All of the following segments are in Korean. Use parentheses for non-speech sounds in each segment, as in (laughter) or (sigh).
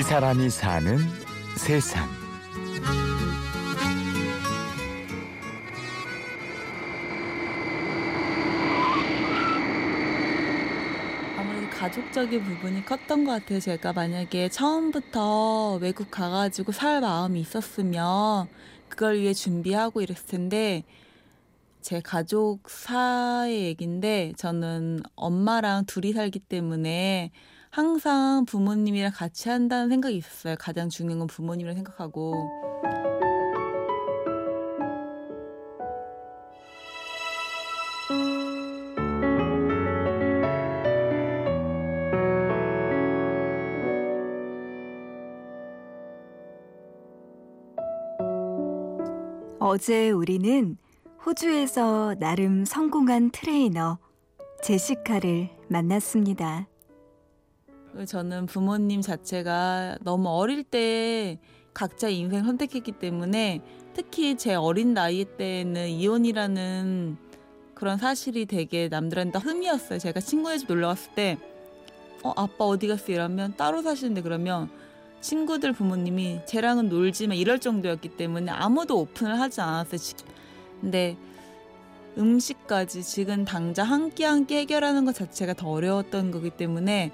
이 사람이 사는 세상. 아무래도 가족적인 부분이 컸던 것 같아요. 제가 만약에 처음부터 외국 가가지고 살 마음이 있었으면 그걸 위해 준비하고 이랬을 텐데 제 가족사의 얘긴데 저는 엄마랑 둘이 살기 때문에 항상 부모님이랑 같이 한다는 생각이 있었어요. 가장 중요한 건 부모님이라 생각하고. 어제 우리는 호주에서 나름 성공한 트레이너 제시카를 만났습니다. 저는 부모님 자체가 너무 어릴 때 각자 인생 선택했기 때문에 특히 제 어린 나이 때는 이혼이라는 그런 사실이 되게 남들한테 흠이었어요. 제가 친구네 집 놀러 갔을 때, 어, 아빠 어디 갔어? 이러면 따로 사시는데 그러면 친구들 부모님이 쟤랑은 놀지만 이럴 정도였기 때문에 아무도 오픈을 하지 않았어요. 근데 음식까지 지금 당장 한 끼 한 끼 해결하는 것 자체가 더 어려웠던 거기 때문에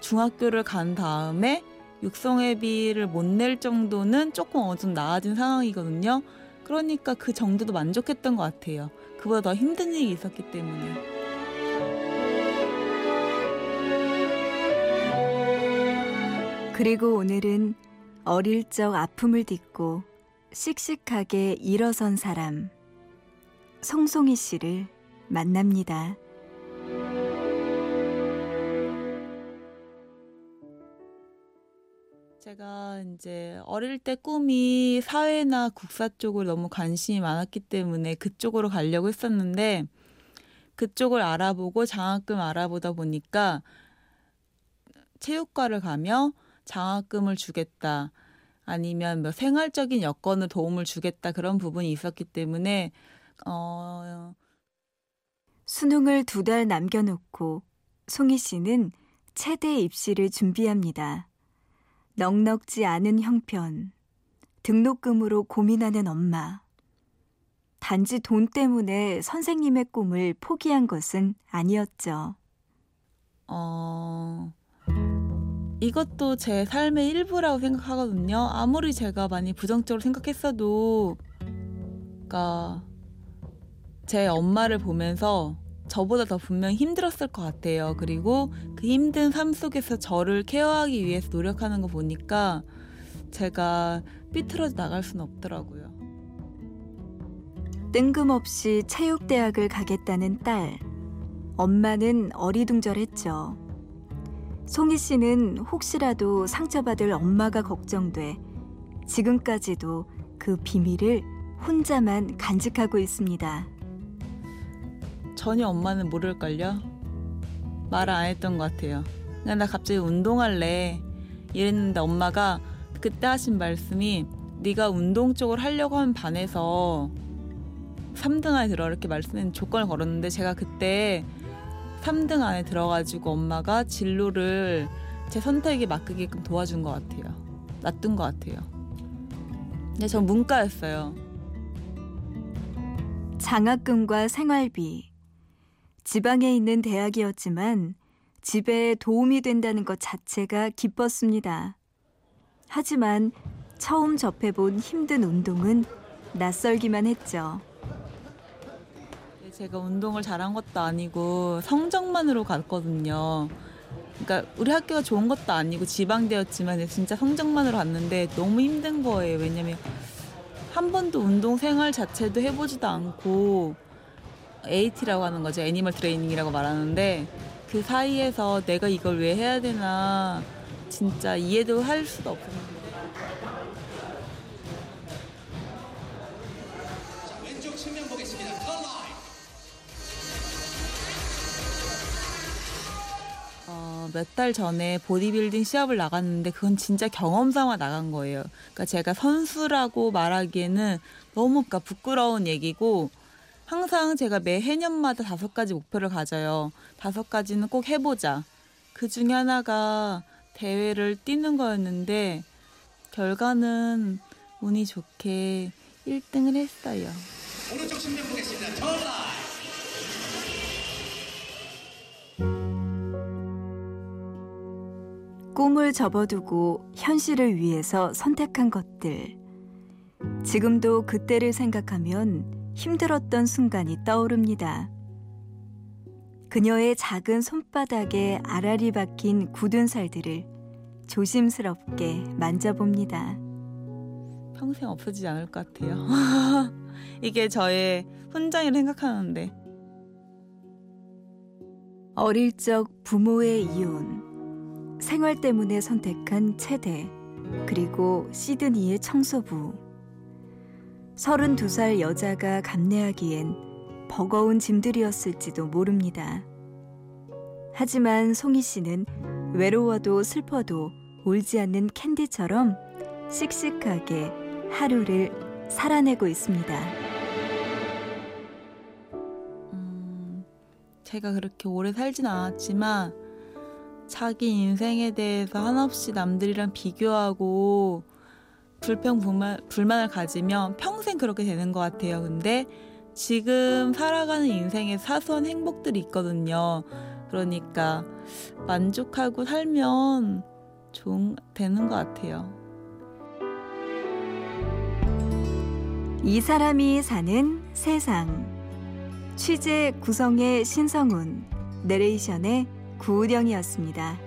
중학교를 간 다음에 육성회비를 못 낼 정도는 조금 정도 나아진 상황이거든요. 그러니까 그 정도도 만족했던 것 같아요. 그보다 더 힘든 일이 있었기 때문에. 그리고 오늘은 어릴 적 아픔을 딛고 씩씩하게 일어선 사람 송송이 씨를 만납니다. 제가 이제 어릴 때 꿈이 사회나 국사 쪽을 너무 관심이 많았기 때문에 그쪽으로 가려고 했었는데 그쪽을 알아보고 장학금 알아보다 보니까 체육과를 가며 장학금을 주겠다. 아니면 뭐 생활적인 여건을 도움을 주겠다 그런 부분이 있었기 때문에 어 수능을 두 달 남겨놓고 송희 씨는 체대 입시를 준비합니다. 넉넉지 않은 형편, 등록금으로 고민하는 엄마. 단지 돈 때문에 선생님의 꿈을 포기한 것은 아니었죠. 어, 이것도 제 삶의 일부라고 생각하거든요. 아무리 제가 많이 부정적으로 생각했어도, 그러니까 제 엄마를 보면서 저보다 더 분명 힘들었을 것 같아요. 그리고 그 힘든 삶 속에서 저를 케어하기 위해서 노력하는 거 보니까 제가 삐뚤어져 나갈 수는 없더라고요. 뜬금없이 체육대학을 가겠다는 딸. 엄마는 어리둥절했죠. 송희 씨는 혹시라도 상처받을 엄마가 걱정돼 지금까지도 그 비밀을 혼자만 간직하고 있습니다. 전혀 엄마는 모를걸요? 말을 안 했던 것 같아요. 그냥 나 갑자기 운동할래. 이랬는데 엄마가 그때 하신 말씀이 네가 운동 쪽을 하려고 하면 반해서 3등 안에 들어 이렇게 말씀는 조건을 걸었는데 제가 그때 3등 안에 들어가지고 엄마가 진로를 제 선택에 맡기게끔 도와준 것 같아요. 놔둔 것 같아요. 근데 전 문과였어요. 장학금과 생활비, 지방에 있는 대학이었지만 집에 도움이 된다는 것 자체가 기뻤습니다. 하지만 처음 접해본 힘든 운동은 낯설기만 했죠. 제가 운동을 잘한 것도 아니고 성적만으로 갔거든요. 그러니까 우리 학교가 좋은 것도 아니고 지방대였지만 진짜 성적만으로 갔는데 너무 힘든 거예요. 왜냐면 한 번도 운동 생활 자체도 해보지도 않고 AT라고 하는 거죠. 애니멀 트레이닝이라고 말하는데 그 사이에서 내가 이걸 왜 해야 되나 진짜 이해도 할 수도 없어요. 왼쪽 측면 보겠습니다. 컬라인. 어, 몇 달 전에 보디빌딩 시합을 나갔는데 그건 진짜 경험 삼아 나간 거예요. 그러니까 제가 선수라고 말하기에는 너무 그러니까 부끄러운 얘기고 항상 제가 매 해년마다 다섯 가지 목표를 가져요. 다섯 가지는 꼭 해보자. 그 중에 하나가 대회를 뛰는 거였는데 결과는 운이 좋게 1등을 했어요. 오른쪽 측면 보겠습니다. 턴 라인. 꿈을 접어두고 현실을 위해서 선택한 것들. 지금도 그때를 생각하면 힘들었던 순간이 떠오릅니다. 그녀의 작은 손바닥에 알알이 박힌 굳은 살들을 조심스럽게 만져봅니다. 평생 없어지지 않을 것 같아요. (laughs) 이게 저의 훈장이라 생각하는데 어릴 적 부모의 이혼, 생활 때문에 선택한 체대, 그리고 시드니의 청소부. 32살 여자가 감내하기엔 버거운 짐들이었을지도 모릅니다. 하지만 송이 씨는 외로워도 슬퍼도 울지 않는 캔디처럼 씩씩하게 하루를 살아내고 있습니다. 음, 제가 그렇게 오래 살진 않았지만 자기 인생에 대해서 한없이 남들이랑 비교하고 불평 불만, 불만을 가지면 평생 그렇게 되는 것 같아요. 근데 지금 살아가는 인생에 사소한 행복들이 있거든요. 그러니까 만족하고 살면 좋은 되는 것 같아요. 이 사람이 사는 세상. 취재 구성의 신성훈, 내레이션의 구우령이었습니다.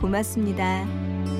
고맙습니다.